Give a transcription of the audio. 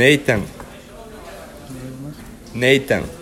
Nathan. Nathan.